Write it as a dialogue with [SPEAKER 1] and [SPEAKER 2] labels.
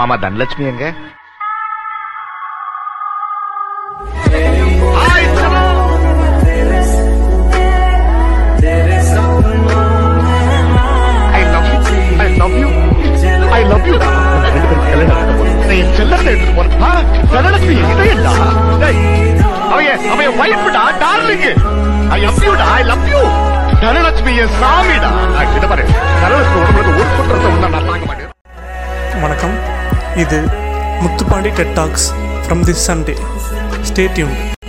[SPEAKER 1] मामा धनलक्ष्मी अंग हाँ, धनलक्ष्मी धनलक्ष्मी सामीडा
[SPEAKER 2] வணக்கம் இது Muthupandi TED talks from this Sunday stay tune